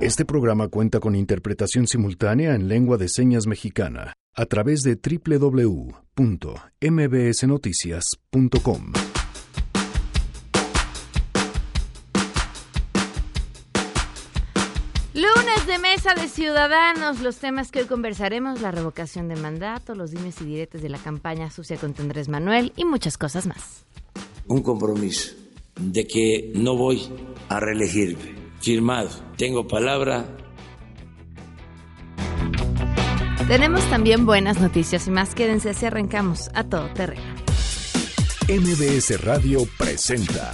Este programa cuenta con interpretación simultánea en lengua de señas mexicana a través de www.mbsnoticias.com. Lunes de Mesa de Ciudadanos, los temas que hoy conversaremos, la revocación de mandato, los dimes y diretes de la campaña sucia contra Andrés Manuel y muchas cosas más. Un compromiso de que no voy a reelegirme firmado. Tengo palabra. Tenemos también buenas noticias y más. Quédense así arrancamos a todo terreno. MBS Radio presenta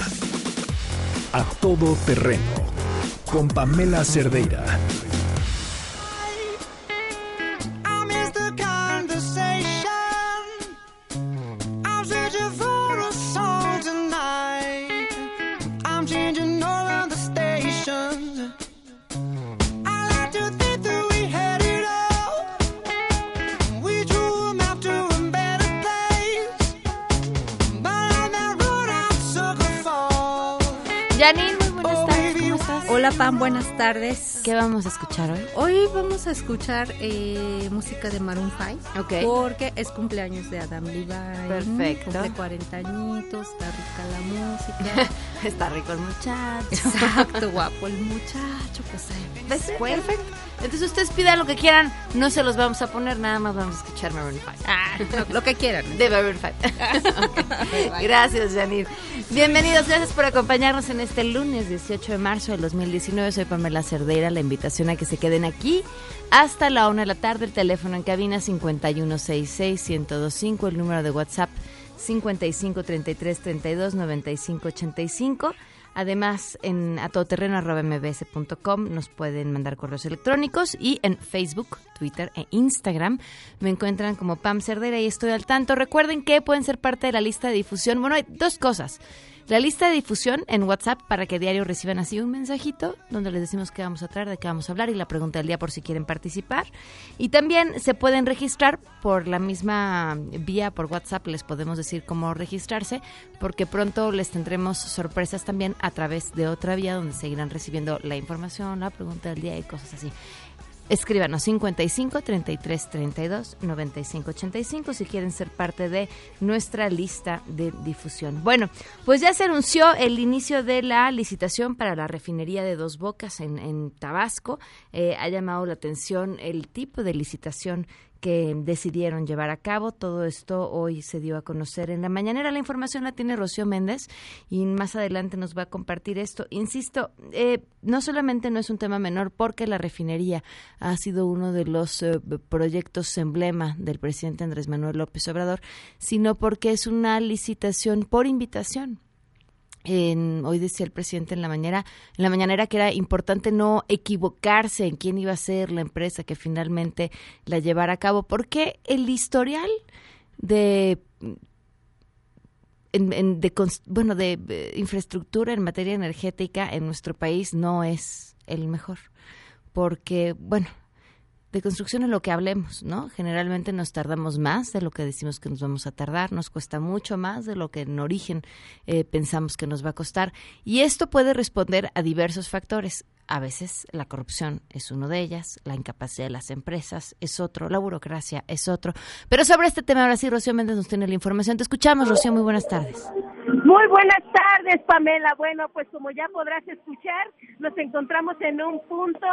A Todo Terreno con Pamela Cerdeira. Hola Pam, buenas tardes. ¿Qué vamos a escuchar hoy? Hoy vamos a escuchar eh, música de Maroon 5 Ok. porque es cumpleaños de Adam Levine. Perfecto. Cumple 40 añitos, está rica la música. Está rico el muchacho. Exacto, guapo el muchacho, pues. ¿Ves? Perfecto. Entonces ustedes pidan lo que quieran, no se los vamos a poner, nada más vamos a escuchar Maroon 5. Ah, lo, lo que quieran. De Maroon 5. Ok. Gracias, Janine. Bienvenidos, gracias por acompañarnos en este lunes 18 de marzo del 2019. Soy Pamela Cerdeira. La invitación a que se queden aquí hasta la una de la tarde. El teléfono en cabina 5166-1025. El número de WhatsApp 5533329585. Además, en atodoterreno.mbs.com nos pueden mandar correos electrónicos y en Facebook, Twitter e Instagram me encuentran como Pam Cerdera y estoy al tanto. Recuerden que pueden ser parte de la lista de difusión. Bueno, hay dos cosas. La lista de difusión en WhatsApp para que diario reciban así un mensajito donde les decimos qué vamos a traer, de qué vamos a hablar y la pregunta del día por si quieren participar. Y también se pueden registrar por la misma vía, por WhatsApp, les podemos decir cómo registrarse, porque pronto les tendremos sorpresas también a través de otra vía donde seguirán recibiendo la información, la pregunta del día y cosas así. Escríbanos 55 33 32 95 85 si quieren ser parte de nuestra lista de difusión. Bueno, pues ya se anunció el inicio de la licitación para la refinería de Dos Bocas en, en Tabasco. Eh, ha llamado la atención el tipo de licitación que decidieron llevar a cabo. Todo esto hoy se dio a conocer en la mañanera. La información la tiene Rocío Méndez y más adelante nos va a compartir esto. Insisto, eh, no solamente no es un tema menor porque la refinería ha sido uno de los eh, proyectos emblema del presidente Andrés Manuel López Obrador, sino porque es una licitación por invitación. En, hoy decía el presidente en la mañana, en la mañanera que era importante no equivocarse en quién iba a ser la empresa que finalmente la llevara a cabo, porque el historial de en, de bueno de eh, infraestructura en materia energética en nuestro país no es el mejor porque bueno de construcción en lo que hablemos, ¿no? Generalmente nos tardamos más de lo que decimos que nos vamos a tardar, nos cuesta mucho más de lo que en origen eh, pensamos que nos va a costar. Y esto puede responder a diversos factores. A veces la corrupción es uno de ellas, la incapacidad de las empresas es otro, la burocracia es otro. Pero sobre este tema ahora sí, Rocío Méndez nos tiene la información. Te escuchamos, Rocío, muy buenas tardes. Muy buenas tardes, Pamela. Bueno, pues como ya podrás escuchar, nos encontramos en un punto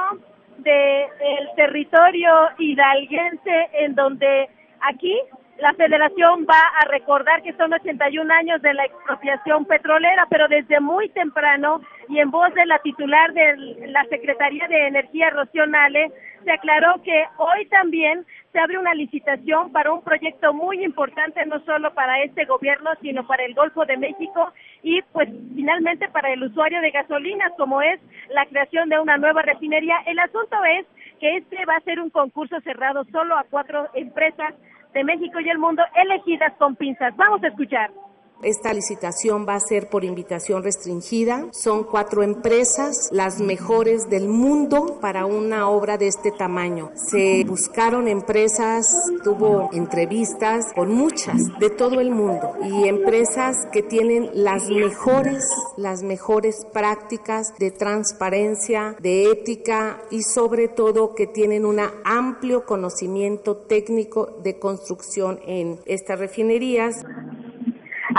del territorio hidalguense en donde aquí la federación va a recordar que son 81 años de la expropiación petrolera, pero desde muy temprano y en voz de la titular de la Secretaría de Energía, Rocío se aclaró que hoy también se abre una licitación para un proyecto muy importante, no solo para este gobierno, sino para el Golfo de México y pues finalmente para el usuario de gasolinas, como es la creación de una nueva refinería. El asunto es que este va a ser un concurso cerrado solo a cuatro empresas de México y el mundo elegidas con pinzas. Vamos a escuchar. Esta licitación va a ser por invitación restringida. Son cuatro empresas, las mejores del mundo para una obra de este tamaño. Se buscaron empresas, tuvo entrevistas con muchas de todo el mundo y empresas que tienen las mejores, las mejores prácticas de transparencia, de ética y sobre todo que tienen un amplio conocimiento técnico de construcción en estas refinerías.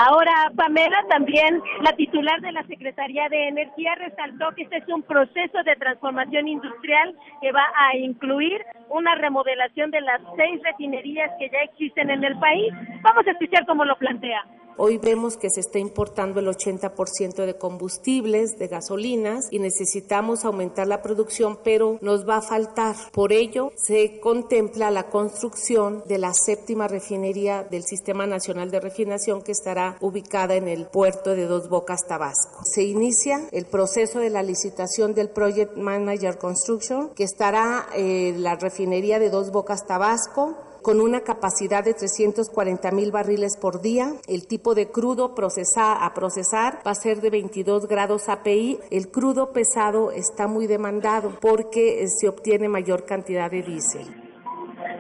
Ahora, Pamela, también la titular de la Secretaría de Energía resaltó que este es un proceso de transformación industrial que va a incluir una remodelación de las seis refinerías que ya existen en el país. Vamos a escuchar cómo lo plantea. Hoy vemos que se está importando el 80% de combustibles, de gasolinas y necesitamos aumentar la producción, pero nos va a faltar. Por ello, se contempla la construcción de la séptima refinería del Sistema Nacional de Refinación que estará ubicada en el puerto de Dos Bocas, Tabasco. Se inicia el proceso de la licitación del Project Manager Construction, que estará eh, la refinería de Dos Bocas, Tabasco, con una capacidad de 340 mil barriles por día. El tipo de crudo procesa, a procesar va a ser de 22 grados API. El crudo pesado está muy demandado porque eh, se obtiene mayor cantidad de diésel.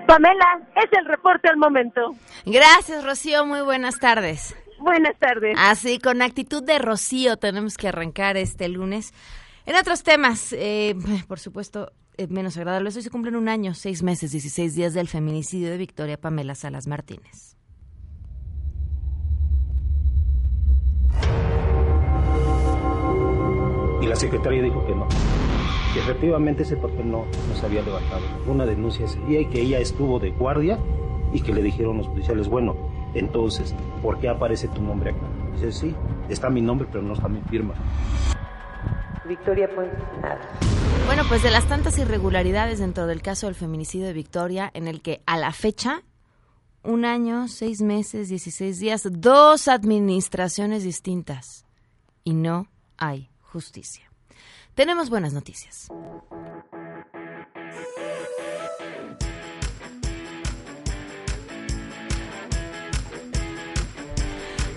Pamela, es el reporte al momento. Gracias, Rocío. Muy buenas tardes. Buenas tardes. Así, con actitud de Rocío tenemos que arrancar este lunes. En otros temas, eh, por supuesto, menos agradables, hoy se cumplen un año, seis meses, 16 días del feminicidio de Victoria Pamela Salas Martínez. Y la secretaria dijo que no, que efectivamente ese papel no, no se había levantado. Una denuncia ese y que ella estuvo de guardia y que le dijeron los policiales, bueno, entonces, ¿por qué aparece tu nombre acá? Dice, sí, está mi nombre, pero no está mi firma. Victoria Puente, nada. Bueno, pues de las tantas irregularidades dentro del caso del feminicidio de Victoria, en el que a la fecha, un año, seis meses, dieciséis días, dos administraciones distintas y no hay justicia. Tenemos buenas noticias.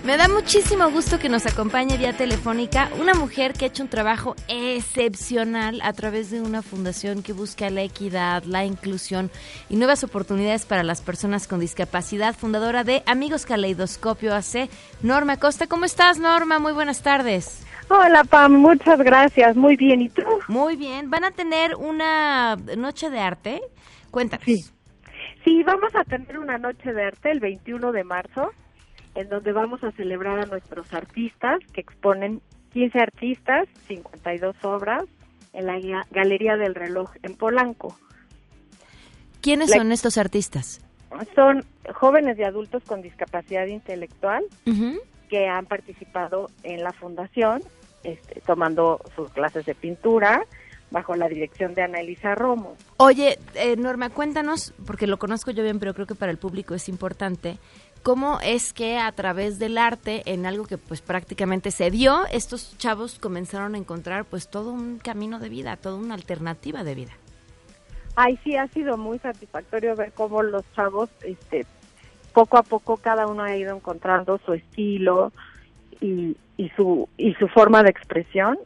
Me da muchísimo gusto que nos acompañe vía telefónica una mujer que ha hecho un trabajo excepcional a través de una fundación que busca la equidad, la inclusión y nuevas oportunidades para las personas con discapacidad, fundadora de Amigos Caleidoscopio AC, Norma Costa. ¿Cómo estás, Norma? Muy buenas tardes. Hola, Pam, muchas gracias. Muy bien, ¿y tú? Muy bien. ¿Van a tener una noche de arte? Cuéntanos. Sí. Sí, vamos a tener una noche de arte el 21 de marzo en donde vamos a celebrar a nuestros artistas que exponen 15 artistas, 52 obras en la Galería del Reloj en Polanco. ¿Quiénes son estos artistas? Son jóvenes y adultos con discapacidad intelectual que han participado en la fundación, este, tomando sus clases de pintura bajo la dirección de Ana Elisa Romo. Oye, eh, Norma, cuéntanos, porque lo conozco yo bien, pero creo que para el público es importante, cómo es que a través del arte, en algo que pues prácticamente se dio, estos chavos comenzaron a encontrar pues todo un camino de vida, toda una alternativa de vida. Ay, sí, ha sido muy satisfactorio ver cómo los chavos, este, poco a poco cada uno ha ido encontrando su estilo y, y su y su forma de expresión.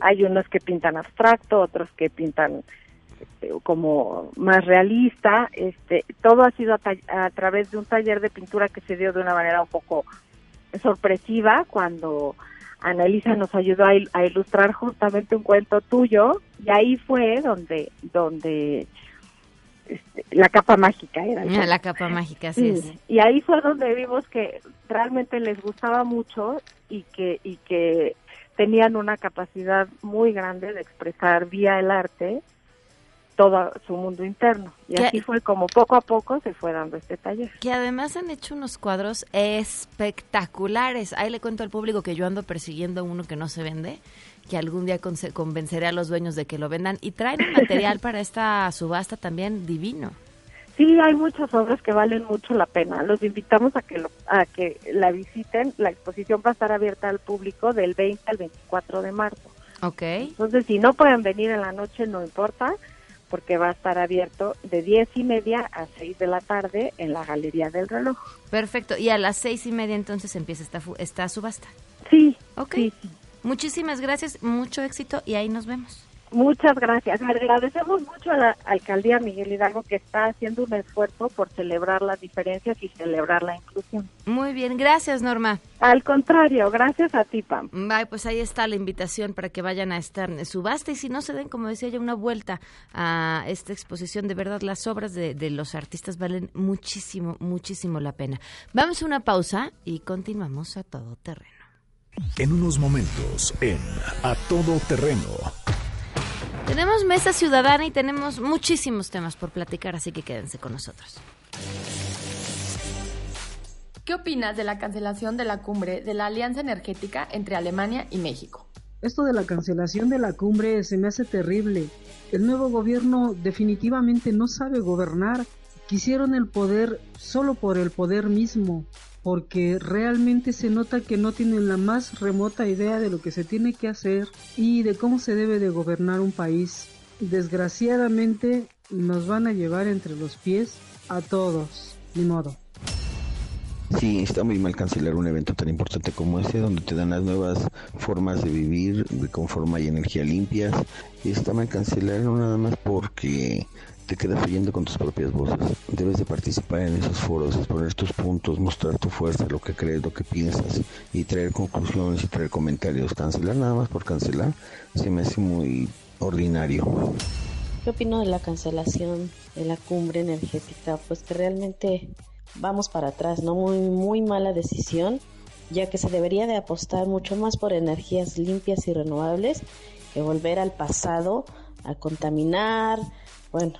Hay unos que pintan abstracto, otros que pintan como más realista. Este, todo ha sido a, través de un taller de pintura que se dio de una manera un poco sorpresiva cuando Annalisa nos ayudó a, ilustrar justamente un cuento tuyo y ahí fue donde donde este, la capa mágica era ah, la capa mágica sí, es. y ahí fue donde vimos que realmente les gustaba mucho y que y que tenían una capacidad muy grande de expresar vía el arte todo su mundo interno. Y así fue como poco a poco se fue dando este taller. Que además han hecho unos cuadros espectaculares. Ahí le cuento al público que yo ando persiguiendo uno que no se vende, que algún día convenceré a los dueños de que lo vendan. Y traen material para esta subasta también divino. Sí, hay muchas obras que valen mucho la pena. Los invitamos a que lo, a que la visiten. La exposición va a estar abierta al público del 20 al 24 de marzo. Ok. Entonces, si no pueden venir en la noche, no importa porque va a estar abierto de diez y media a seis de la tarde en la Galería del Reloj. Perfecto. Y a las seis y media entonces empieza esta, esta subasta. Sí. Ok. Muchísimas gracias, mucho éxito y ahí nos vemos. Muchas gracias. Agradecemos mucho a la alcaldía Miguel Hidalgo que está haciendo un esfuerzo por celebrar las diferencias y celebrar la inclusión. Muy bien, gracias Norma. Al contrario, gracias a ti, Pam. Bye, pues ahí está la invitación para que vayan a esta subasta y si no se den, como decía ya, una vuelta a esta exposición. De verdad, las obras de, de los artistas valen muchísimo, muchísimo la pena. Vamos a una pausa y continuamos a todo terreno. En unos momentos, en A Todo Terreno. Tenemos mesa ciudadana y tenemos muchísimos temas por platicar, así que quédense con nosotros. ¿Qué opinas de la cancelación de la cumbre de la Alianza Energética entre Alemania y México? Esto de la cancelación de la cumbre se me hace terrible. El nuevo gobierno definitivamente no sabe gobernar. Quisieron el poder solo por el poder mismo, porque realmente se nota que no tienen la más remota idea de lo que se tiene que hacer y de cómo se debe de gobernar un país. Desgraciadamente nos van a llevar entre los pies a todos, ni modo. Sí, está muy mal cancelar un evento tan importante como este, donde te dan las nuevas formas de vivir, cómo forma y energía limpias. Está mal cancelar no nada más porque te quedas oyendo con tus propias voces. Debes de participar en esos foros, exponer tus puntos, mostrar tu fuerza, lo que crees, lo que piensas y traer conclusiones y traer comentarios. Cancelar nada más por cancelar se me hace muy ordinario. ¿Qué opino de la cancelación de la cumbre energética? Pues que realmente vamos para atrás, ¿no? Muy, muy mala decisión, ya que se debería de apostar mucho más por energías limpias y renovables que volver al pasado a contaminar, bueno,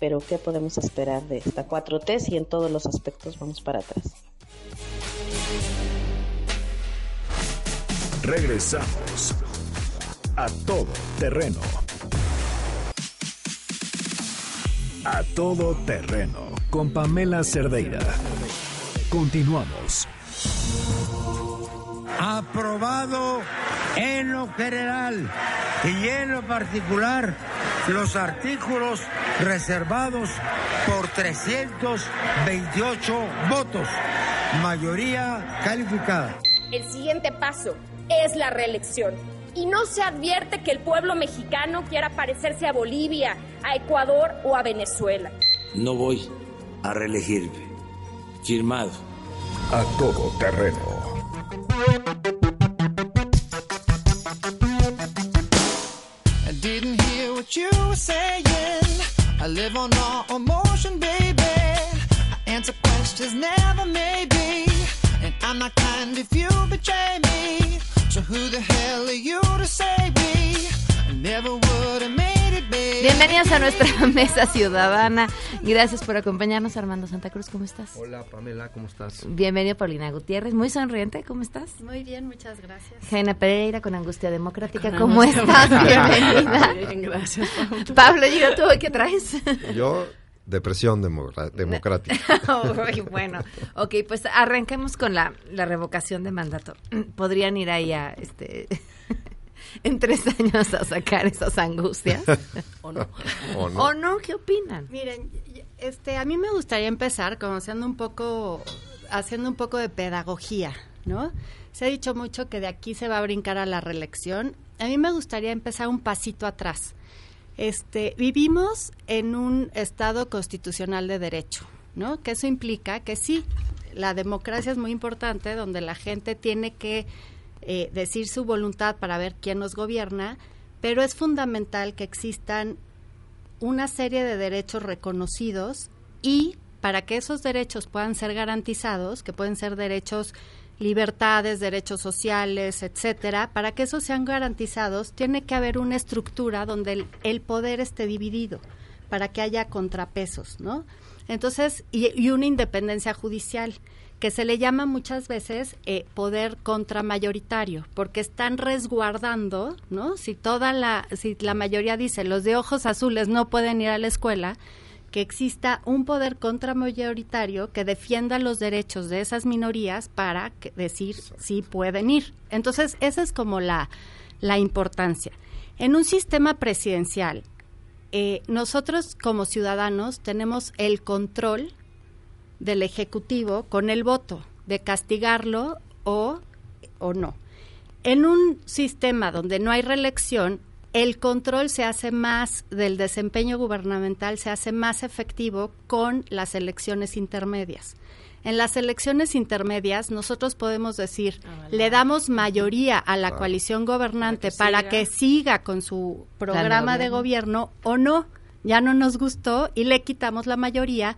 pero ¿qué podemos esperar de esta 4T si en todos los aspectos vamos para atrás? Regresamos a todo terreno. A todo terreno con Pamela Cerdeira. Continuamos. Aprobado en lo general y en lo particular los artículos reservados por 328 votos, mayoría calificada. El siguiente paso es la reelección. Y no se advierte que el pueblo mexicano quiera parecerse a Bolivia, a Ecuador o a Venezuela. No voy a reelegirme. Firmado. A todo terreno. Saying. I live on raw emotion, baby. I answer questions, never maybe. And I'm not kind if you betray me. So who the hell are you to save me? Bienvenidos a nuestra mesa ciudadana. Gracias por acompañarnos, Armando Santa Cruz. ¿Cómo estás? Hola, Pamela, ¿cómo estás? Bienvenido, Paulina Gutiérrez. Muy sonriente, ¿cómo estás? Muy bien, muchas gracias. Jaina Pereira con Angustia Democrática. Con ¿Cómo Angustia estás? Democrática. Bienvenida. Bien, gracias. Pablo, ¿y tú qué traes? Yo, depresión democrática. Uy, bueno, ok, pues arranquemos con la, la revocación de mandato. Podrían ir ahí a, este, en tres años a sacar esas angustias. ¿O no? ¿O no? ¿O no? ¿Qué opinan? Miren, este, a mí me gustaría empezar como haciendo un poco, haciendo un poco de pedagogía, ¿no? Se ha dicho mucho que de aquí se va a brincar a la reelección. A mí me gustaría empezar un pasito atrás. Este, vivimos en un estado constitucional de derecho, ¿no? Que eso implica que sí, la democracia es muy importante, donde la gente tiene que eh, decir su voluntad para ver quién nos gobierna, pero es fundamental que existan una serie de derechos reconocidos y para que esos derechos puedan ser garantizados, que pueden ser derechos, libertades, derechos sociales, etcétera, para que esos sean garantizados, tiene que haber una estructura donde el, el poder esté dividido, para que haya contrapesos, ¿no? Entonces, y, y una independencia judicial que se le llama muchas veces eh, poder contramayoritario, porque están resguardando, ¿no? Si toda la, si la mayoría dice los de ojos azules no pueden ir a la escuela, que exista un poder contramayoritario que defienda los derechos de esas minorías para que- decir si pueden ir. Entonces, esa es como la, la importancia. En un sistema presidencial, eh, nosotros como ciudadanos tenemos el control del Ejecutivo con el voto, de castigarlo o, o no. En un sistema donde no hay reelección, el control se hace más del desempeño gubernamental, se hace más efectivo con las elecciones intermedias. En las elecciones intermedias nosotros podemos decir, le damos mayoría a la coalición gobernante para que, para que siga con su programa de gobierno o no, ya no nos gustó y le quitamos la mayoría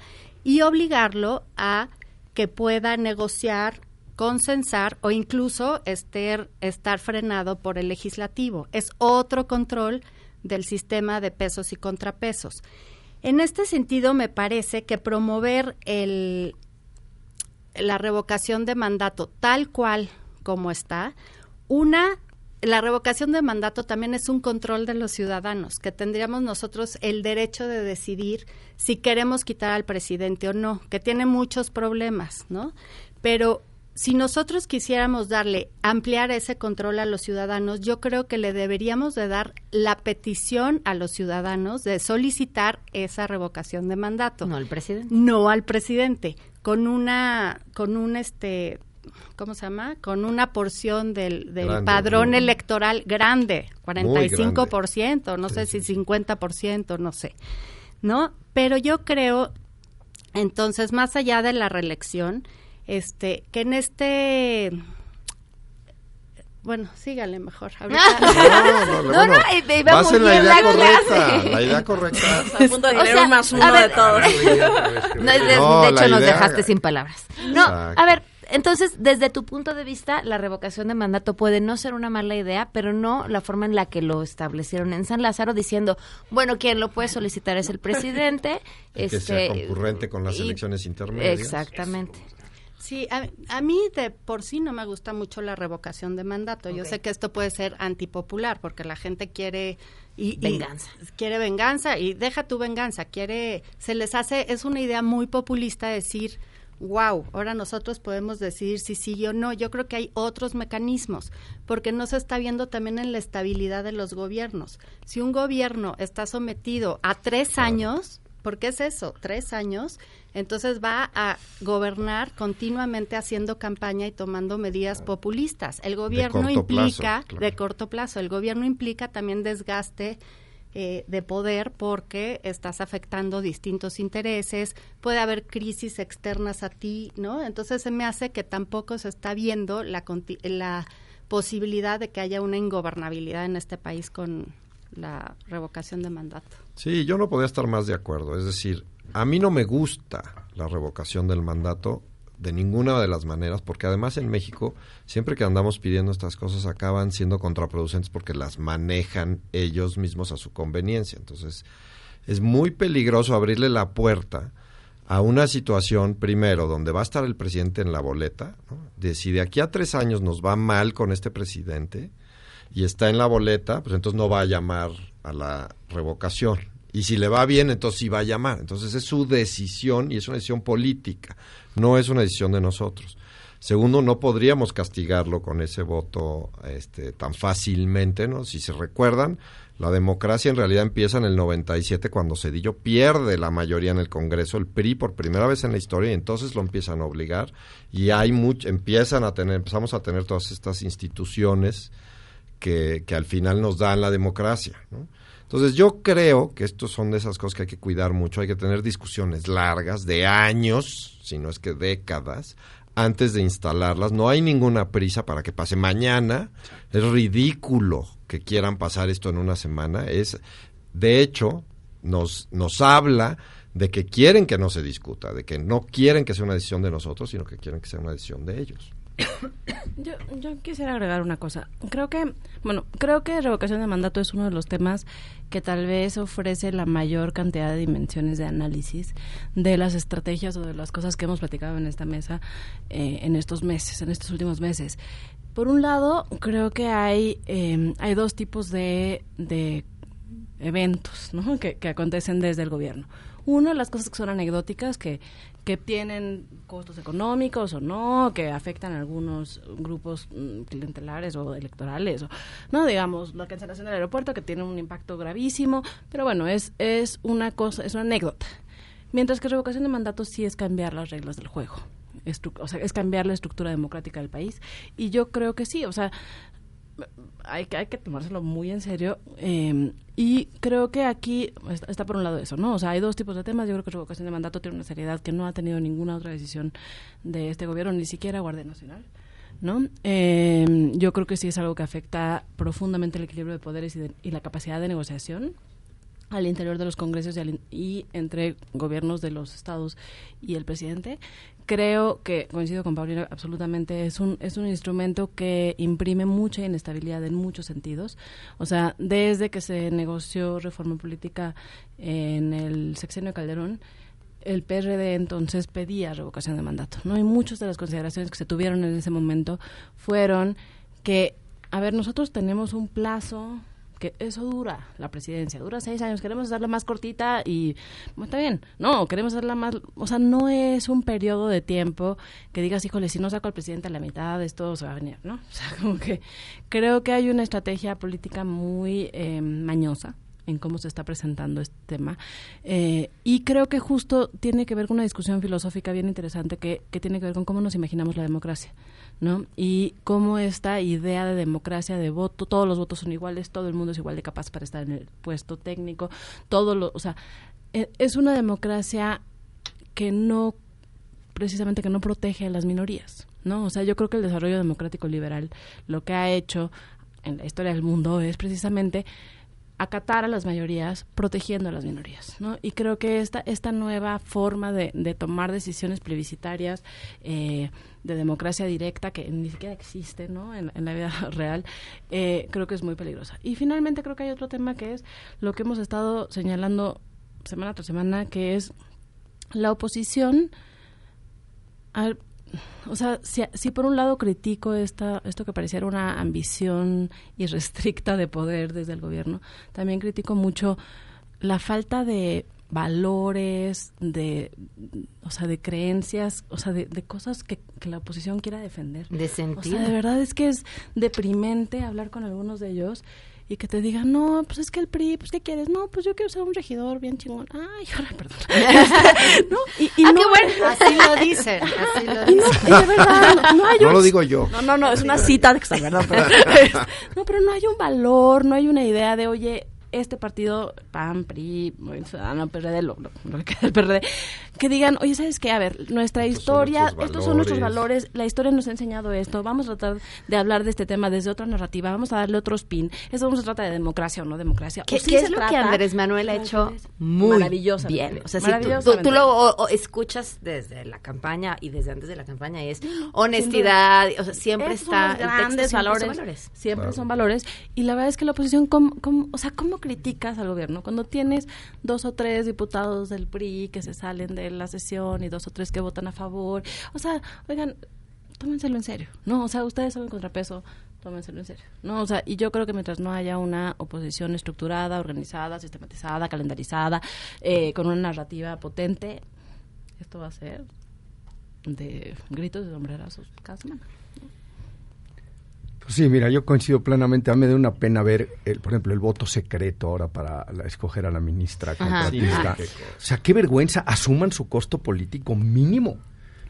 y obligarlo a que pueda negociar consensar o incluso estar, frenado por el legislativo. Es otro control del sistema de pesos y contrapesos. En este sentido, me parece que promover la revocación de mandato tal cual como está, una la revocación de mandato también es un control de los ciudadanos, que tendríamos nosotros el derecho de decidir si queremos quitar al presidente o no, que tiene muchos problemas, ¿no? Pero si nosotros quisiéramos darle, ampliar ese control a los ciudadanos, yo creo que le deberíamos de dar la petición a los ciudadanos de solicitar esa revocación de mandato. No al presidente. No al presidente, con una, con un este, ¿cómo se llama? Con una porción del, del Grande, padrón electoral grande, 45%, no sé si 50%, no sé. ¿No? Pero yo creo, entonces, más allá de la reelección, este, que en este bueno, sígale mejor. Ahorita- No, no, no, no. Vas muy en la bien idea la correcta, clase. la idea correcta. A punto de O sea, un más a uno ver- de todo. No, de, No, hecho, nos idea- dejaste sin palabras. No, Exacto. a ver, entonces, desde tu punto de vista, la revocación de mandato puede no ser una mala idea, pero no la forma en la que lo establecieron en San Lázaro, diciendo, bueno, quien lo puede solicitar es el presidente. Y que sea este, concurrente con las y- elecciones intermedias. Exactamente. Sí, a, a mí de por sí no me gusta mucho la revocación de mandato. Yo sé que esto puede ser antipopular porque la gente quiere y, y Venganza. quiere venganza y deja tu venganza, quiere se les hace es una idea muy populista decir wow, ahora nosotros podemos decidir si sí o no. Yo creo que hay otros mecanismos, porque no se está viendo también en la estabilidad de los gobiernos. Si un gobierno está sometido a tres años, ¿por qué es eso? Tres años, entonces va a gobernar continuamente haciendo campaña y tomando medidas populistas. El gobierno plazo, implica, claro. de corto plazo, el gobierno implica también desgaste eh, de poder porque estás afectando distintos intereses, puede haber crisis externas a ti, ¿no? Entonces se me hace que tampoco se está viendo la, la posibilidad de que haya una ingobernabilidad en este país con la revocación de mandato. Sí, yo no podía estar más de acuerdo. Es decir, a mí no me gusta la revocación del mandato de ninguna de las maneras, porque además en México, siempre que andamos pidiendo estas cosas, acaban siendo contraproducentes porque las manejan ellos mismos a su conveniencia. Entonces, es muy peligroso abrirle la puerta a una situación, primero, donde va a estar el presidente en la boleta, ¿no? de si de aquí a tres años nos va mal con este presidente y está en la boleta, pues entonces no va a llamar a la revocación. Y si le va bien, entonces sí va a llamar. Entonces es su decisión y es una decisión política, no es una decisión de nosotros. Segundo, no podríamos castigarlo con ese voto este, tan fácilmente, ¿no? Si se recuerdan, la democracia en realidad empieza en el 97 cuando Cedillo pierde la mayoría en el Congreso, el PRI por primera vez en la historia y entonces lo empiezan a obligar y hay much, empiezan a tener, empezamos a tener todas estas instituciones que, que al final nos dan la democracia, ¿no? Entonces yo creo que estos son de esas cosas que hay que cuidar mucho, hay que tener discusiones largas, de años, si no es que décadas, antes de instalarlas. No hay ninguna prisa para que pase mañana. Es ridículo que quieran pasar esto en una semana. Es, de hecho, nos, nos habla de que quieren que no se discuta, de que no quieren que sea una decisión de nosotros, sino que quieren que sea una decisión de ellos. Yo, yo quisiera agregar una cosa. Creo que, bueno, creo que revocación de mandato es uno de los temas que tal vez ofrece la mayor cantidad de dimensiones de análisis de las estrategias o de las cosas que hemos platicado en esta mesa eh, en estos meses, en estos últimos meses. Por un lado, creo que hay, eh, hay dos tipos de, de eventos que, que acontecen desde el gobierno. Una, las cosas que son anecdóticas, que, que tienen costos económicos o no, que afectan a algunos grupos mm, clientelares o electorales, o, no digamos la cancelación del aeropuerto que tiene un impacto gravísimo, pero bueno, es, es una cosa, es una anécdota. Mientras que revocación de mandato sí es cambiar las reglas del juego. o sea, es cambiar la estructura democrática del país. Y yo creo que sí, o sea, hay que, hay que tomárselo muy en serio. Eh, y creo que aquí está, por un lado eso, ¿no? O sea, hay dos tipos de temas. Yo creo que revocación de mandato tiene una seriedad que no ha tenido ninguna otra decisión de este gobierno, ni siquiera Guardia Nacional. ¿No? Eh, yo creo que sí es algo que afecta profundamente el equilibrio de poderes y, y la capacidad de negociación al interior de los congresos y, y, entre gobiernos de los estados y el presidente. Creo que, coincido con Paulina, absolutamente, es un, es un instrumento que imprime mucha inestabilidad en muchos sentidos. O sea, desde que se negoció reforma política en el sexenio Calderón, el PRD entonces pedía revocación de mandato, ¿no? Y muchas de las consideraciones que se tuvieron en ese momento fueron que, a ver, nosotros tenemos un plazo que eso dura, la presidencia, dura seis años, queremos hacerla más cortita y está bien, no, queremos hacerla más, o sea, no es un periodo de tiempo que digas, híjole, si no saco al presidente a la mitad, esto se va a venir, ¿no? O sea, como que creo que hay una estrategia política muy eh, mañosa en cómo se está presentando este tema. Eh, y creo que justo tiene que ver con una discusión filosófica bien interesante que, que tiene que ver con cómo nos imaginamos la democracia. ¿no? Y cómo esta idea de democracia, de voto, todos los votos son iguales, todo el mundo es igual de capaz para estar en el puesto técnico, todo lo, o sea, e, es una democracia que no, precisamente que no protege a las minorías, ¿no? O sea, yo creo que el desarrollo democrático liberal lo que ha hecho en la historia del mundo es precisamente acatar a las mayorías protegiendo a las minorías, ¿no? Y creo que esta, esta nueva forma de, de tomar decisiones plebiscitarias eh, de democracia directa que ni siquiera existe, ¿no? En, la vida real, eh, creo que es muy peligrosa. Y finalmente creo que hay otro tema que es lo que hemos estado señalando semana tras semana, que es la oposición al o sea, si, por un lado critico esta, esto que pareciera una ambición irrestricta de poder desde el gobierno, también critico mucho la falta de valores, de, o sea, de creencias, o sea, de, cosas que, la oposición quiera defender. De sentido. O sea, de verdad es que es deprimente hablar con algunos de ellos y que te digan, no, pues es que el PRI, pues ¿qué quieres? No, pues yo quiero ser un regidor bien chingón. Ay, ahora, perdón. ¿No? Y, y ah, no, qué bueno. Así lo dicen, así lo dicen. No, de verdad, no, hay un... No lo digo yo. No, no, no, es una cita de ¿verdad? Pero, no, pero no hay un valor, no hay una idea de, oye, este partido, PAN, PRI, Movimiento Ciudadano, PRD, lo, lo, lo, que queda del PRD, que digan, oye, ¿sabes qué? A ver, nuestra historia, estos son nuestros valores, la historia nos ha enseñado esto, vamos a tratar de hablar de este tema desde otra narrativa, vamos a darle otro spin, eso vamos a tratar de democracia o no democracia. ¿Qué, es lo que Andrés Manuel ha hecho muy bien? O sea, si tú, lo escuchas desde la campaña y desde antes de la campaña, es honestidad, o sea, siempre está... Grandes valores, siempre son valores, y la verdad es que la oposición, ¿cómo, cómo, o sea, ¿cómo criticas al gobierno? Cuando tienes dos o tres diputados del PRI que se salen de la sesión y dos o tres que votan a favor, o sea, oigan, tómenselo en serio, ¿no? O sea, ustedes son el contrapeso, tómenselo en serio, ¿no? O sea, y yo creo que mientras no haya una oposición estructurada, organizada, sistematizada, calendarizada, eh, con una narrativa potente, esto va a ser de gritos de sombrerazos cada semana. Sí, mira, yo coincido plenamente. A mí me da una pena ver, el, por ejemplo, el voto secreto ahora para escoger a la ministra contratista. o sea, qué vergüenza. Asuman su costo político mínimo.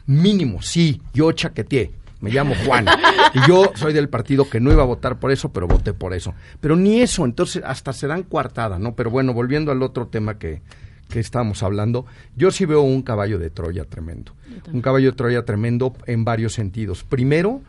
Mínimo, sí. Yo chaqueteé. Me llamo Juan. y yo soy del partido que no iba a votar por eso, pero voté por eso. Pero ni eso, entonces hasta se dan coartada, ¿no? Pero bueno, volviendo al otro tema que, que estábamos hablando, yo sí veo un caballo de Troya tremendo. Un caballo de Troya tremendo en varios sentidos. Primero,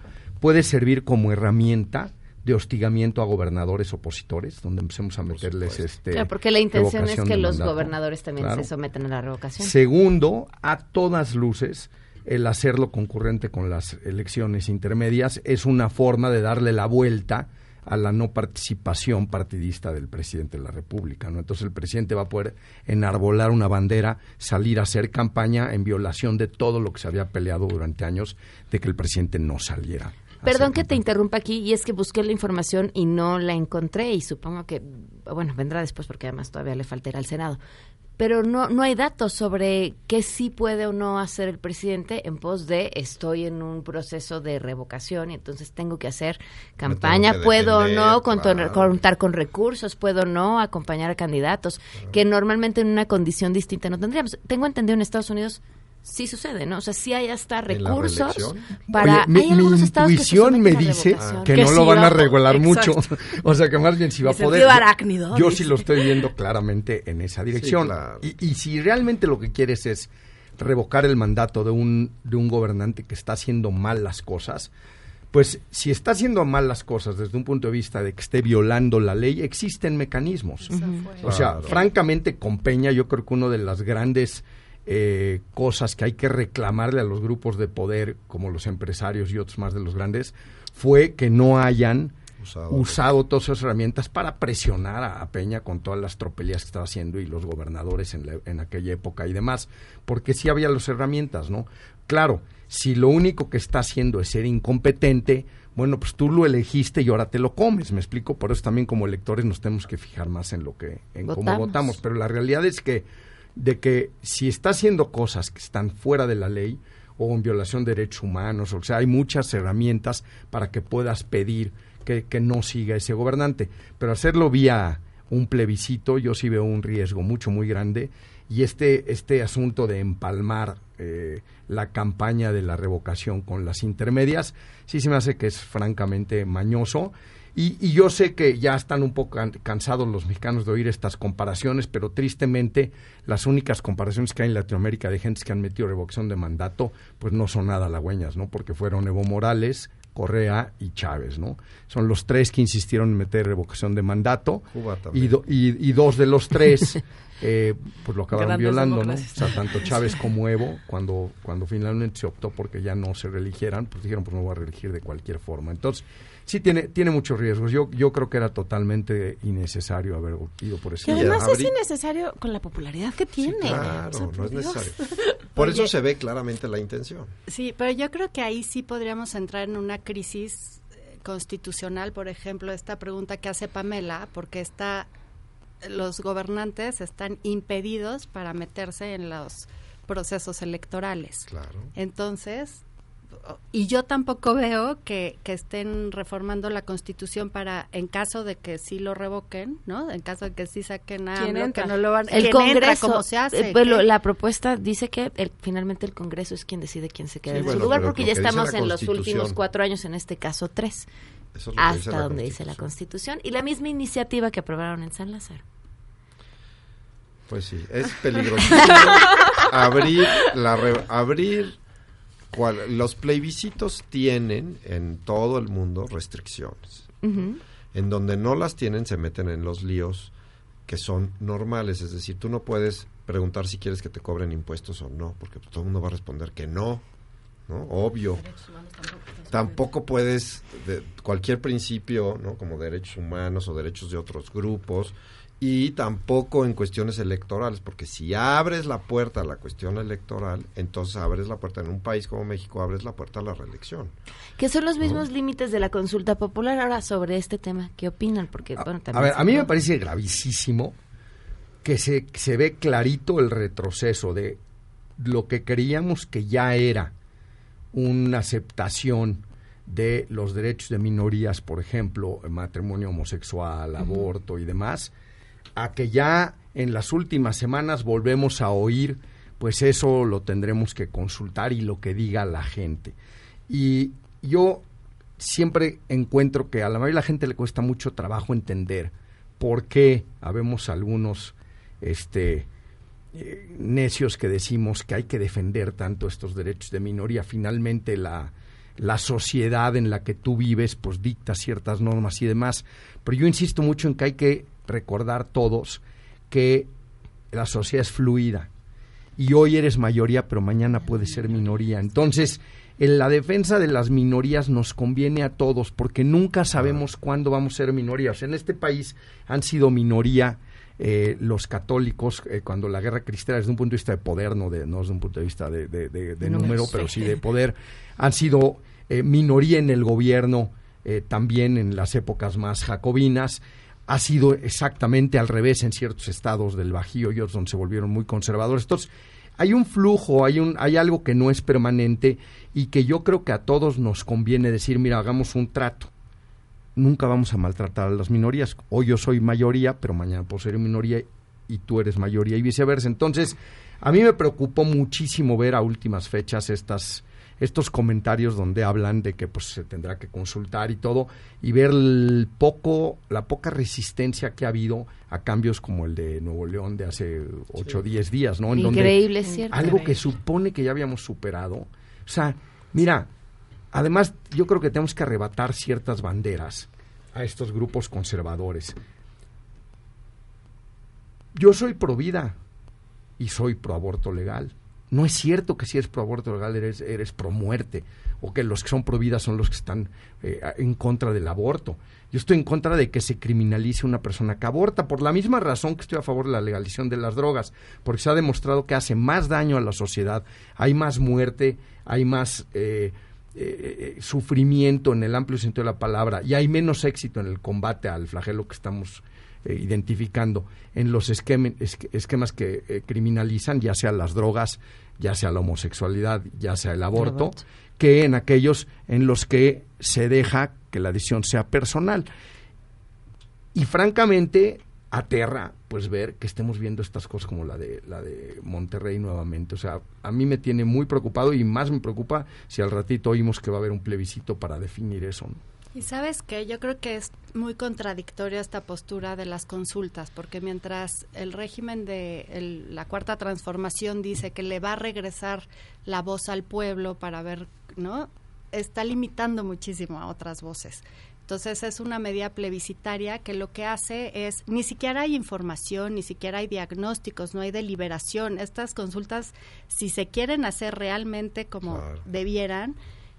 puede servir como herramienta de hostigamiento a gobernadores opositores, donde empecemos a meterles este. Claro, porque la intención es que los gobernadores también se sometan a la revocación. Segundo, a todas luces, el hacerlo concurrente con las elecciones intermedias es una forma de darle la vuelta a la no participación partidista del presidente de la República. ¿no? Entonces el presidente va a poder enarbolar una bandera, salir a hacer campaña en violación de todo lo que se había peleado durante años de que el presidente no saliera Perdón que te interrumpa aquí, y es que busqué la información y no la encontré, y supongo que, bueno, vendrá después porque además todavía le faltará al Senado. Pero no, no hay datos sobre qué sí puede o no hacer el presidente en pos de estoy en un proceso de revocación y entonces tengo que hacer campaña, puedo o no contar con recursos, puedo o no acompañar a candidatos, que normalmente en una condición distinta no tendríamos. Tengo entendido en Estados Unidos sí sucede, ¿no? O sea, sí hay hasta recursos para... mi, intuición me dice que, no lo van a regular mucho. o sea, que más bien si va a poder... yo, sí lo estoy viendo claramente en esa dirección. y, y, si realmente lo que quieres es revocar el mandato de un, de un gobernante que está haciendo mal las cosas, pues si está haciendo mal las cosas desde un punto de vista de que esté violando la ley, existen mecanismos. O sea, francamente, con Peña yo creo que uno de las grandes eh, cosas que hay que reclamarle a los grupos de poder, como los empresarios y otros más de los grandes, fue que no hayan usado, todas esas herramientas para presionar a, Peña con todas las tropelías que estaba haciendo y los gobernadores en, en aquella época y demás, porque sí había las herramientas, ¿no? Claro, si lo único que está haciendo es ser incompetente, bueno, pues tú lo elegiste y ahora te lo comes, me explico, por eso también como electores nos tenemos que fijar más en lo que, en cómo votamos, pero la realidad es que de que si está haciendo cosas que están fuera de la ley o en violación de derechos humanos, o sea, hay muchas herramientas para que puedas pedir que, que no siga ese gobernante, pero hacerlo vía un plebiscito yo sí veo un riesgo mucho, muy grande. Y este, este asunto de empalmar eh, la campaña de la revocación con las intermedias, sí se me hace que es francamente mañoso y, yo sé que ya están un poco cansados los mexicanos de oír estas comparaciones, pero tristemente las únicas comparaciones que hay en Latinoamérica de gentes que han metido revocación de mandato, pues no son nada halagüeñas, ¿no? Porque fueron Evo Morales, Correa y Chávez, ¿no? Son los tres que insistieron en meter revocación de mandato y, y, dos de los tres eh, pues lo acabaron violando, ¿no? O sea, tanto Chávez como Evo, cuando, cuando finalmente se optó porque ya no se religieran, pues dijeron, pues no voy a reelegir de cualquier forma. Entonces, sí tiene, tiene muchos riesgos. Yo, yo creo que era totalmente innecesario haber ido por ese Que además es innecesario con la popularidad que tiene. claro, no es necesario. Por eso se ve claramente la intención. Sí, pero yo creo que ahí sí podríamos entrar en una crisis eh, constitucional, por ejemplo, esta pregunta que hace Pamela, porque está los gobernantes están impedidos para meterse en los procesos electorales. Claro. Entonces, y yo tampoco veo que, estén reformando la constitución para en caso de que sí lo revoquen no en caso de que sí saquen a que no lo van el congreso como se hace eh, la propuesta dice que finalmente el congreso es quien decide quién se queda en su lugar porque ya estamos en los últimos cuatro años en este caso tres hasta donde dice la constitución. y la misma iniciativa que aprobaron en San Lázaro. Pues sí es peligroso abrir la abrir los plebiscitos tienen en todo el mundo restricciones. En donde no las tienen se meten en los líos que son normales. Es decir, tú no puedes preguntar si quieres que te cobren impuestos o no, porque todo el mundo va a responder que no. ¿no? Obvio. Tampoco puedes, de cualquier principio, ¿no? Como derechos humanos o derechos de otros grupos, y tampoco en cuestiones electorales, porque si abres la puerta a la cuestión electoral, entonces abres la puerta en un país como México, abres la puerta a la reelección. Que son los mismos límites de la consulta popular. Ahora, sobre este tema, ¿qué opinan? Porque, bueno, a, ver, a mí me parece gravísimo que se, se ve clarito el retroceso de lo que creíamos que ya era una aceptación de los derechos de minorías, por ejemplo, matrimonio homosexual, aborto y demás, a que ya en las últimas semanas volvemos a oír, pues eso lo tendremos que consultar y lo que diga la gente. Y yo siempre encuentro que a la mayoría de la gente le cuesta mucho trabajo entender por qué habemos algunos este eh, necios que decimos que hay que defender tanto estos derechos de minoría. Finalmente la, la sociedad en la que tú vives pues dicta ciertas normas y demás. Pero yo insisto mucho en que hay que recordar todos que la sociedad es fluida y hoy eres mayoría, pero mañana puedes ser minoría. Entonces, en la defensa de las minorías nos conviene a todos porque nunca sabemos cuándo vamos a ser minorías. En este país han sido minoría eh, los católicos, eh, cuando la guerra cristiana desde un punto de vista de poder, no, de, no desde un punto de vista de, de- de- de Números, número, pero sí de poder, han sido eh, minoría en el gobierno, también en las épocas más jacobinas. Ha sido exactamente al revés en ciertos estados del Bajío y otros donde se volvieron muy conservadores. Entonces, hay un flujo, hay, un, hay algo que no es permanente y que yo creo que a todos nos conviene decir, mira, hagamos un trato. Nunca vamos a maltratar a las minorías. Hoy yo soy mayoría, pero mañana puedo ser minoría y tú eres mayoría y viceversa. Entonces, a mí me preocupó muchísimo ver a últimas fechas estas estos comentarios donde hablan de que pues se tendrá que consultar y todo y ver el poco la poca resistencia que ha habido a cambios como el de Nuevo León de hace 8 o 10 días, ¿no? En Increíble, cierto. algo que supone que ya habíamos superado. O sea, mira, además yo creo que tenemos que arrebatar ciertas banderas a estos grupos conservadores. Yo soy pro vida y soy pro aborto legal. No es cierto que si eres pro aborto legal eres, eres pro muerte o que los que son pro vida son los que están eh, en contra del aborto. Yo estoy en contra de que se criminalice una persona que aborta por la misma razón que estoy a favor de la legalización de las drogas, porque se ha demostrado que hace más daño a la sociedad, hay más muerte, hay más eh, eh, sufrimiento en el amplio sentido de la palabra y hay menos éxito en el combate al flagelo que estamos eh, identificando en los esquemen- esquemas que eh, criminalizan, ya sea las drogas, ya sea la homosexualidad, ya sea el aborto, aborto. que en aquellos en los que se deja que la decisión sea personal. Y francamente aterra pues ver que estemos viendo estas cosas como la de la de Monterrey nuevamente. O sea, a mí me tiene muy preocupado y más me preocupa si al ratito oímos que va a haber un plebiscito para definir eso. ¿no? Y sabes que yo creo que es muy contradictoria esta postura de las consultas, porque mientras el régimen de el- la cuarta transformación dice que le va a regresar la voz al pueblo para ver, ¿no? Está limitando muchísimo a otras voces. Entonces es una medida plebiscitaria que lo que hace es, ni siquiera hay información, ni siquiera hay diagnósticos, no hay deliberación. Estas consultas, si se quieren hacer realmente como debieran,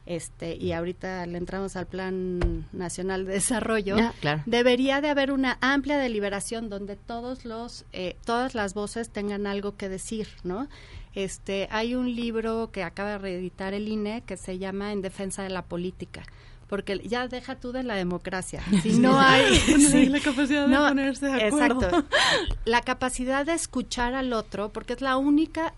este y ahorita le entramos al Plan Nacional de Desarrollo, Ah, claro. debería de haber una amplia deliberación donde todos los eh, todas las voces tengan algo que decir, ¿no? Este hay un libro que acaba de reeditar el INE que se llama En defensa de la política. Porque ya deja tú de la democracia. Si Sí. no hay No hay sí. la capacidad de ponerse de acuerdo. Exacto. La capacidad de escuchar al otro, porque es la única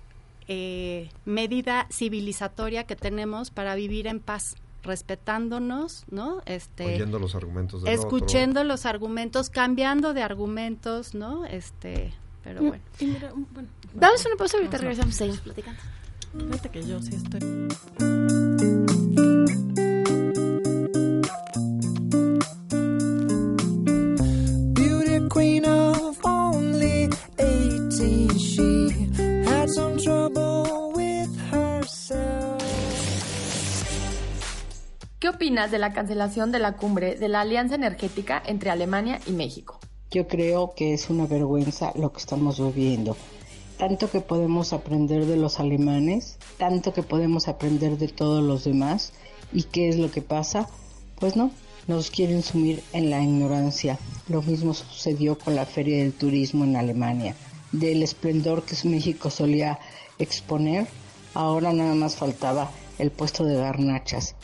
eh, medida civilizatoria que tenemos para vivir en paz, respetándonos, ¿no? Este, Oyendo los argumentos del escuchando los argumentos, cambiando de argumentos, ¿no? Este, pero Mm, bueno. y mira, um, bueno, Vamos a una pausa, ahorita Vamos a- regresamos, seguimos platicando. Fíjate que yo sí estoy. ¿Qué opinas de la cancelación de la cumbre de la Alianza Energética entre Alemania y México? Yo creo que es una vergüenza lo que estamos viviendo. Tanto que podemos aprender de los alemanes, tanto que podemos aprender de todos los demás. ¿Y qué es lo que pasa? Pues no, nos quieren sumir en la ignorancia. Lo mismo sucedió con la Feria del Turismo en Alemania. Del esplendor que México solía exponer, ahora nada más faltaba el puesto de garnachas.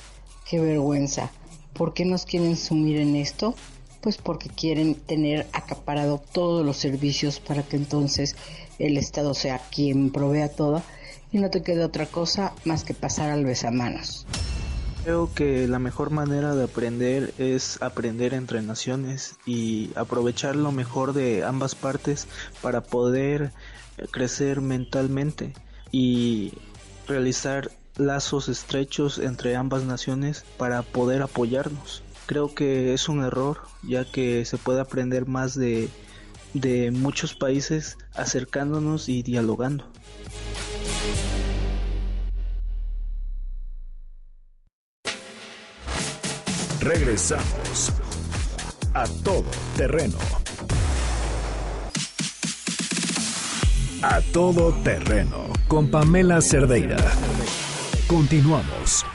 Qué vergüenza. ¿Por qué nos quieren sumir en esto? Pues porque quieren tener acaparado todos los servicios para que entonces el Estado sea quien provea todo y no te quede otra cosa más que pasar al besamanos. Creo que la mejor manera de aprender es aprender entre naciones y aprovechar lo mejor de ambas partes para poder crecer mentalmente y realizar lazos estrechos entre ambas naciones para poder apoyarnos. Creo que es un error ya que se puede aprender más de, de muchos países acercándonos y dialogando. Regresamos a todo terreno. A todo terreno con Pamela Cerdeira. Continuamos.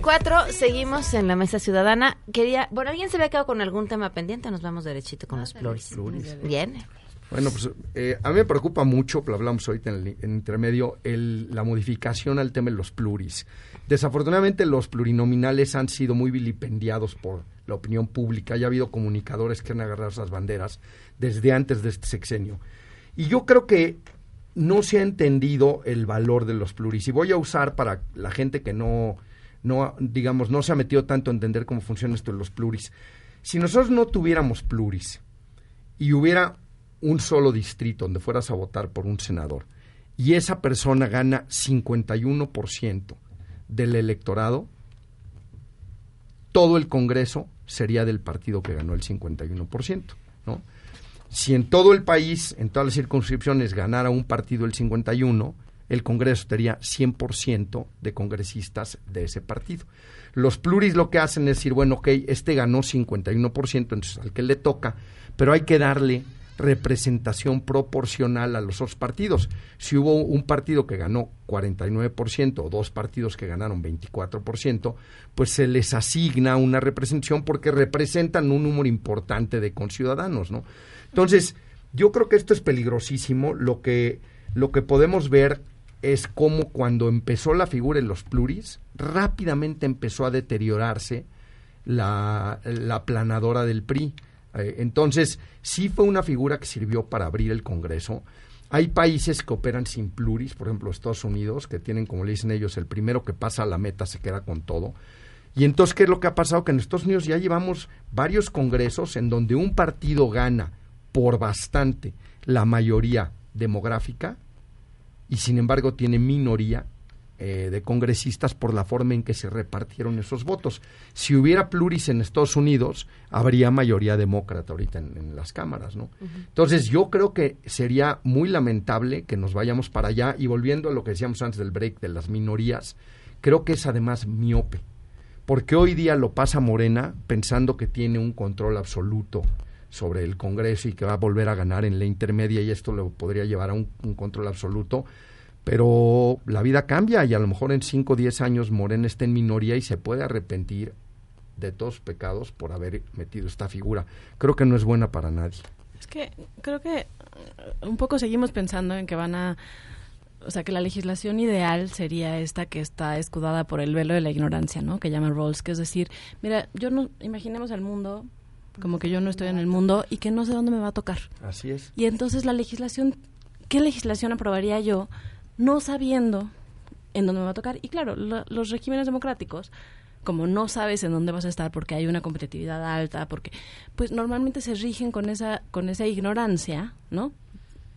cuatro, seguimos en la mesa ciudadana. Quería, bueno, alguien se había quedado con algún tema pendiente, nos vamos derechito con los ah, flores. Bien. Bueno, pues eh, a mí me preocupa mucho, lo hablamos ahorita en el en intermedio, el, la modificación al tema de los pluris. Desafortunadamente los plurinominales han sido muy vilipendiados por la opinión pública. Ya ha habido comunicadores que han agarrado esas banderas desde antes de este sexenio. Y yo creo que no se ha entendido el valor de los pluris. Y voy a usar para la gente que no, no digamos, no se ha metido tanto a entender cómo funciona esto de los pluris. Si nosotros no tuviéramos pluris y hubiera un solo distrito donde fueras a votar por un senador y esa persona gana 51% del electorado, todo el Congreso sería del partido que ganó el 51%, ¿no? Si en todo el país, en todas las circunscripciones, ganara un partido el 51, el Congreso tendría 100% de congresistas de ese partido. Los pluris lo que hacen es decir, bueno, ok, este ganó 51%, entonces al que le toca, pero hay que darle representación proporcional a los otros partidos. Si hubo un partido que ganó 49% o dos partidos que ganaron 24%, pues se les asigna una representación porque representan un número importante de conciudadanos, ¿no? Entonces, yo creo que esto es peligrosísimo. Lo que, lo que podemos ver es cómo cuando empezó la figura en los pluris, rápidamente empezó a deteriorarse la, la planadora del PRI. Eh, entonces, sí fue una figura que sirvió para abrir el Congreso. Hay países que operan sin pluris, por ejemplo Estados Unidos, que tienen, como le dicen ellos, el primero que pasa a la meta se queda con todo. Y entonces, ¿qué es lo que ha pasado? Que en Estados Unidos ya llevamos varios congresos en donde un partido gana por bastante la mayoría demográfica y sin embargo tiene minoría eh, de congresistas por la forma en que se repartieron esos votos. Si hubiera pluris en Estados Unidos, habría mayoría demócrata ahorita en, las cámaras, ¿no? Entonces yo creo que sería muy lamentable que nos vayamos para allá y volviendo a lo que decíamos antes del break de las minorías, creo que es además miope, porque hoy día lo pasa Morena pensando que tiene un control absoluto sobre el Congreso y que va a volver a ganar en la intermedia y esto lo podría llevar a un, control absoluto. Pero la vida cambia y a lo mejor en 5 o 10 años Morena está en minoría y se puede arrepentir de todos pecados por haber metido esta figura. Creo que no es buena para nadie. Es que creo que uh, un poco seguimos pensando en que van a o sea, que la legislación ideal sería esta que está escudada por el velo de la ignorancia, ¿no? Que llama Rawls, que es decir, mira, yo no imaginemos el mundo como que yo no estoy en el mundo y que no sé dónde me va a tocar. Así es. Y entonces la legislación, ¿qué legislación aprobaría yo no sabiendo en dónde me va a tocar? Y claro, los regímenes democráticos, como no sabes en dónde vas a estar porque hay una competitividad alta, porque pues normalmente se rigen con esa con esa ignorancia, ¿no?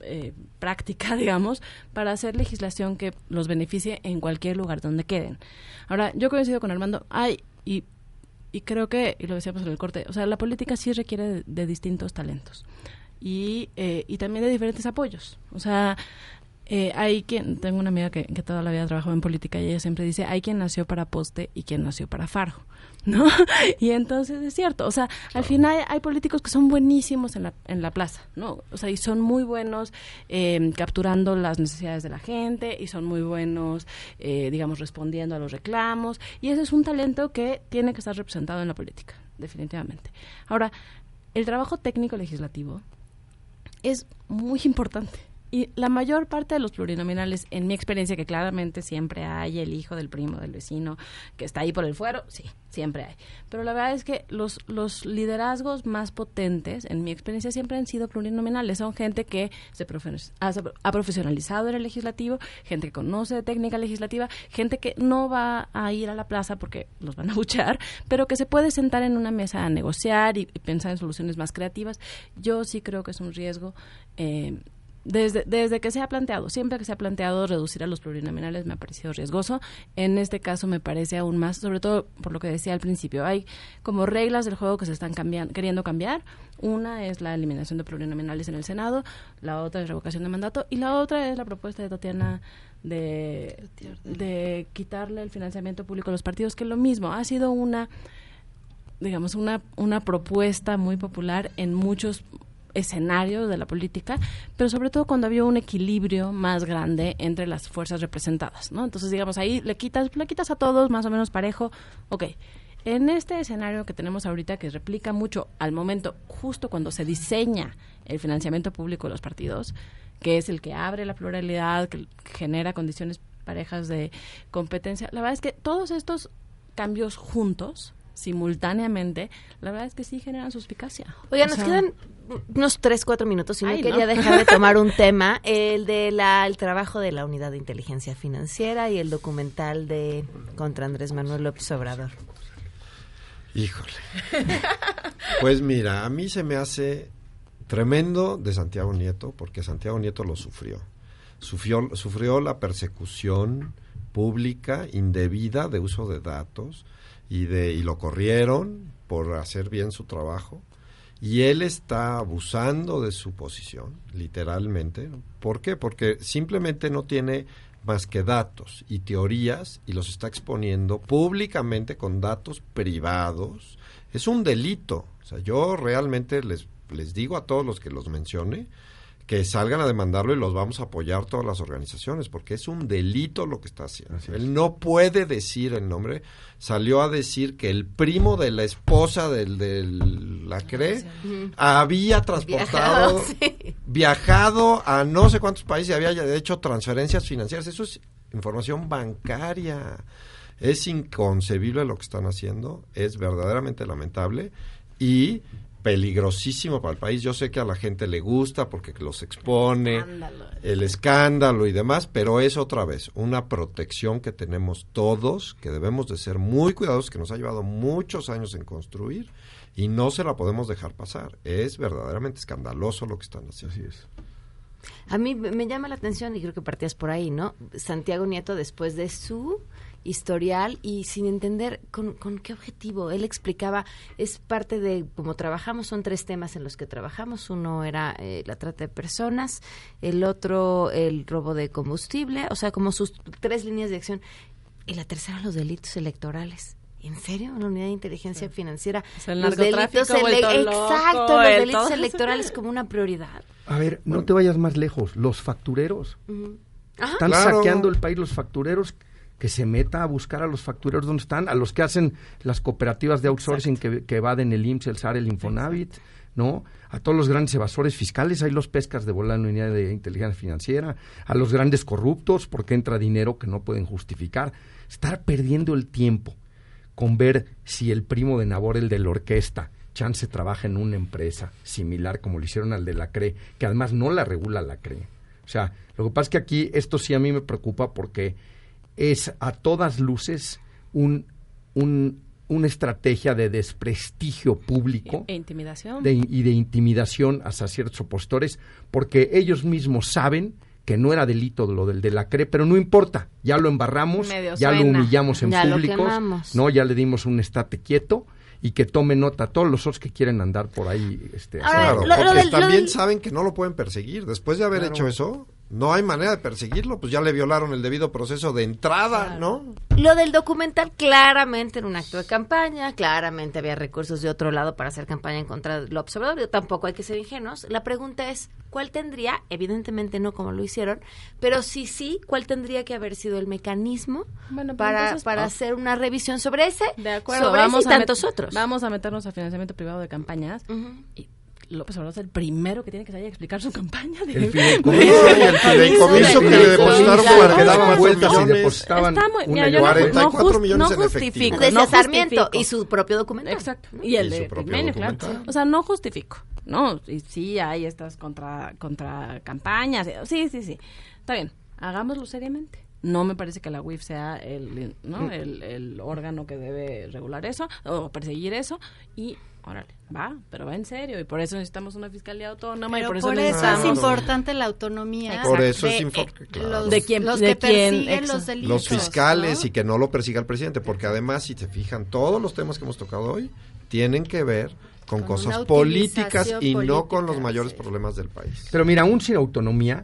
Eh, práctica, digamos, para hacer legislación que los beneficie en cualquier lugar donde queden. Ahora, yo coincido con Armando, hay, y y creo que, y lo decíamos en el corte, o sea, la política sí requiere de, distintos talentos y, eh, y también de diferentes apoyos. O sea, eh, hay quien, tengo una amiga que, que, toda la vida trabajó en política y ella siempre dice, hay quien nació para poste y quien nació para faro, ¿no? y entonces es cierto, o sea, al final hay, políticos que son buenísimos en la, en la plaza, ¿no? O sea, y son muy buenos eh, capturando las necesidades de la gente y son muy buenos, eh, digamos, respondiendo a los reclamos y ese es un talento que tiene que estar representado en la política, definitivamente. Ahora, el trabajo técnico legislativo es muy importante y la mayor parte de los plurinominales, en mi experiencia, que claramente siempre hay el hijo del primo, del vecino, que está ahí por el fuero, sí, siempre hay. Pero la verdad es que los, los liderazgos más potentes, en mi experiencia, siempre han sido plurinominales. Son gente que se ha, profesionalizado en el legislativo, gente que conoce técnica legislativa, gente que no va a ir a la plaza porque los van a buchar, pero que se puede sentar en una mesa a negociar y, pensar en soluciones más creativas. Yo sí creo que es un riesgo. Eh, desde, desde que se ha planteado, siempre que se ha planteado reducir a los plurinominales me ha parecido riesgoso. En este caso me parece aún más, sobre todo por lo que decía al principio, hay como reglas del juego que se están cambiando, queriendo cambiar. Una es la eliminación de plurinominales en el Senado, la otra es revocación de mandato y la otra es la propuesta de Tatiana de, de quitarle el financiamiento público a los partidos, que es lo mismo, ha sido una digamos una, una propuesta muy popular en muchos escenario de la política, pero sobre todo cuando había un equilibrio más grande entre las fuerzas representadas, ¿no? Entonces, digamos, ahí le quitas, le quitas a todos más o menos parejo, ok. En este escenario que tenemos ahorita, que replica mucho al momento, justo cuando se diseña el financiamiento público de los partidos, que es el que abre la pluralidad, que genera condiciones parejas de competencia, la verdad es que todos estos cambios juntos simultáneamente, la verdad es que sí generan suspicacia. Oiga, O nos sea, quedan unos tres, cuatro minutos y no quería ¿no? dejar de tomar un tema, el de la, el trabajo de la Unidad de Inteligencia Financiera y el documental de contra Andrés Manuel López Obrador. Híjole. Pues mira, a mí se me hace tremendo de Santiago Nieto, porque Santiago Nieto lo sufrió. Sufrió, sufrió la persecución pública indebida de uso de datos y, de, y lo corrieron por hacer bien su trabajo. Y él está abusando de su posición, literalmente. ¿Por qué? Porque simplemente no tiene más que datos y teorías y los está exponiendo públicamente con datos privados. Es un delito. O sea, yo realmente les, les digo a todos los que los mencione que salgan a demandarlo y los vamos a apoyar todas las organizaciones, porque es un delito lo que está haciendo. Él no puede decir el nombre. Salió a decir que el primo de la esposa del, del la CRE había transportado, Viajado, sí. viajado a no sé cuántos países y había hecho transferencias financieras. Eso es información bancaria. Es inconcebible lo que están haciendo, es verdaderamente lamentable y peligrosísimo para el país. Yo sé que a la gente le gusta porque los expone, el escándalo y demás, pero es otra vez una protección que tenemos todos, que debemos de ser muy cuidadosos, que nos ha llevado muchos años en construir y no se la podemos dejar pasar. Es verdaderamente escandaloso lo que están haciendo. A mí me me llama la atención y creo que partías por ahí, ¿no? Santiago Nieto después de su historial y sin entender con, con qué objetivo. Él explicaba, es parte de cómo trabajamos, son tres temas en los que trabajamos. Uno era eh, la trata de personas, el otro el robo de combustible, o sea, como sus tres líneas de acción. Y la tercera, los delitos electorales. ¿En serio? ¿La unidad de inteligencia financiera? sea, el los delitos vuelto ele- loco, Exacto, los el delitos todo. electorales como una prioridad. A ver, no te vayas más lejos. Los factureros. Están Claro. saqueando el país los factureros. Que se meta a buscar a los factureros donde están, a los que hacen las cooperativas de outsourcing que, que evaden el IMSS, el SAR, el Infonavit, ¿no? A todos los grandes evasores fiscales, ahí los pescas de volar en la unidad de inteligencia financiera, a los grandes corruptos, porque entra dinero que no pueden justificar. Estar perdiendo el tiempo con ver si el primo de Nabor, el de la orquesta, chance trabaja en una empresa similar como lo hicieron al de la CRE, que además no la regula la CRE. O sea, lo que pasa es que aquí esto sí a mí me preocupa porque es a todas luces un, un- una estrategia de desprestigio público E intimidación. de- y de intimidación hacia ciertos opositores, porque ellos mismos saben que no era delito lo del de la CRE, pero no importa, ya lo embarramos, Medio ya lo humillamos en Ya lo públicos, quemamos. no, ya le dimos un estate quieto y que tome nota a todos los otros que quieren andar por ahí. Este, Claro, porque también saben que no lo pueden perseguir. Después de haber Claro. hecho eso, no hay manera de perseguirlo, pues ya le violaron el debido proceso de entrada, ¿no? Lo del documental claramente era un acto de campaña, claramente había recursos de otro lado para hacer campaña en contra del observador, tampoco hay que ser ingenuos. La pregunta es, ¿cuál tendría, evidentemente no como lo hicieron, pero sí, sí, cuál tendría que haber sido el mecanismo Bueno, pero para, entonces, para ah. hacer una revisión sobre ese, De acuerdo, sobre ese vamos y a tantos otros? Vamos a meternos a financiamiento privado de campañas. Y López Obrador es el primero que tiene que salir a explicar su campaña. de- El fideicomiso, de- el fideicomiso que le depositaron para que daban vueltas y depositaban no- otra. no 44 jus- millones no en efectivo. no Sarmiento y su propio documento. Exacto. Y el de propio Pigmenio, claro. O sea, no justifico. No, y sí hay estas contra, contra campañas. Sí, sí, sí. Está bien. Hagámoslo seriamente. No me parece que la UIF sea el, ¿no? Mm. el, el órgano que debe regular eso o perseguir eso. Y, órale, va, pero va en serio. Y por eso necesitamos una fiscalía autónoma. y Pero por eso, por eso es importante la autonomía. Por eso de, es infor- eh, claro. los, De quién- los de que quién, persiguen exa- los delitos. Los fiscales ¿no? y que no lo persiga el presidente, porque además, si se fijan, todos los temas que hemos tocado hoy tienen que ver con, Con cosas políticas y no con los mayores problemas del país. Pero mira, aún sin autonomía,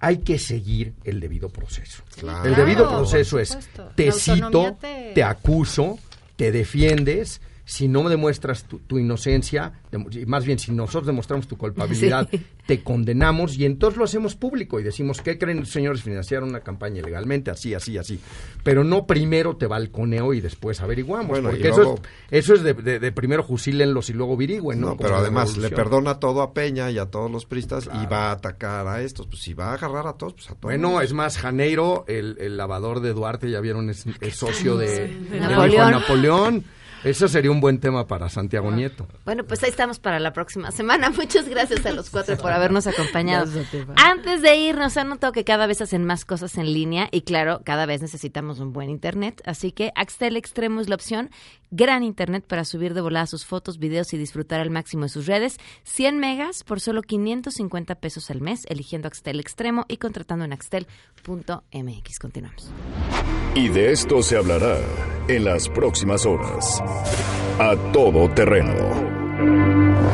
hay que seguir el debido proceso. Claro. el debido proceso es, te cito, te- acuso, te defiendes, si no demuestras tu, tu inocencia, dem- más bien si nosotros demostramos tu culpabilidad, Sí. te condenamos y entonces lo hacemos público y decimos, ¿qué creen, señores? Financiaron una campaña ilegalmente, así, así, así. Pero no primero te balconeo y después averiguamos, Bueno, y porque luego- eso es, eso es de, de- de primero juzílenlos y luego averigüen, ¿no? Pero además le perdona todo a Peña y a todos los pristas y va a atacar a estos. Pues si va a agarrar a todos, pues a todos. Bueno, es más, Janeiro, el, el lavador de Duarte, ya vieron, es, es socio de, Napoleón. de Napoleón. Eso sería un buen tema para Santiago Nieto. Bueno, pues ahí estamos para la próxima semana. Muchas gracias a los cuatro por habernos acompañado. Antes de irnos, han notado que cada vez hacen más cosas en línea y claro, cada vez necesitamos un buen internet. Así que Axtel Extremo es la opción. Gran internet para subir de volada sus fotos, videos y disfrutar al máximo de sus redes. 100 megas por solo 550 pesos al mes, eligiendo Axtel Extremo y contratando en axtel.mx. Continuamos. Y de esto se hablará en las próximas horas. A todo terreno.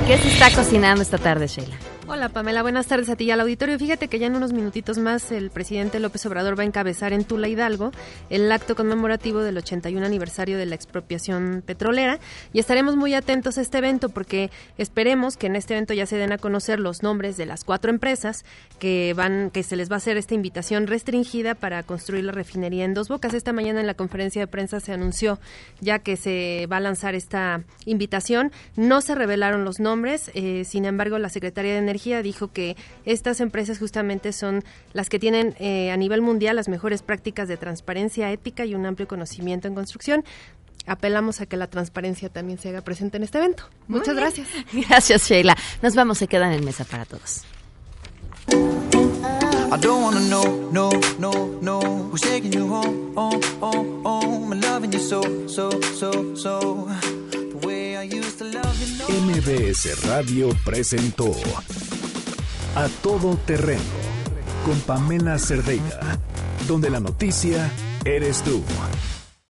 ¿Qué se está cocinando esta tarde, Sheila? Hola Pamela, buenas tardes a ti y al auditorio. Fíjate que ya en unos minutitos más el presidente López Obrador va a encabezar en Tula Hidalgo el acto conmemorativo del 81 aniversario de la expropiación petrolera y estaremos muy atentos a este evento porque esperemos que en este evento ya se den a conocer los nombres de las cuatro empresas que van que se les va a hacer esta invitación restringida para construir la refinería en Dos Bocas. Esta mañana en la conferencia de prensa se anunció ya que se va a lanzar esta invitación. No se revelaron los nombres, eh, sin embargo la Secretaría de Energía dijo que estas empresas justamente son las que tienen eh, a nivel mundial las mejores prácticas de transparencia ética y un amplio conocimiento en construcción. Apelamos a que la transparencia también se haga presente en este evento. Muy Muchas bien. gracias. Gracias, Sheila. Nos vamos, se quedan en mesa para todos. I don't wanna know, no, no, no Who's taking you home, home, home, home And loving you so, so, so, so MBS Radio presentó A todo terreno con Pamela Cerdeira, donde la noticia eres tú.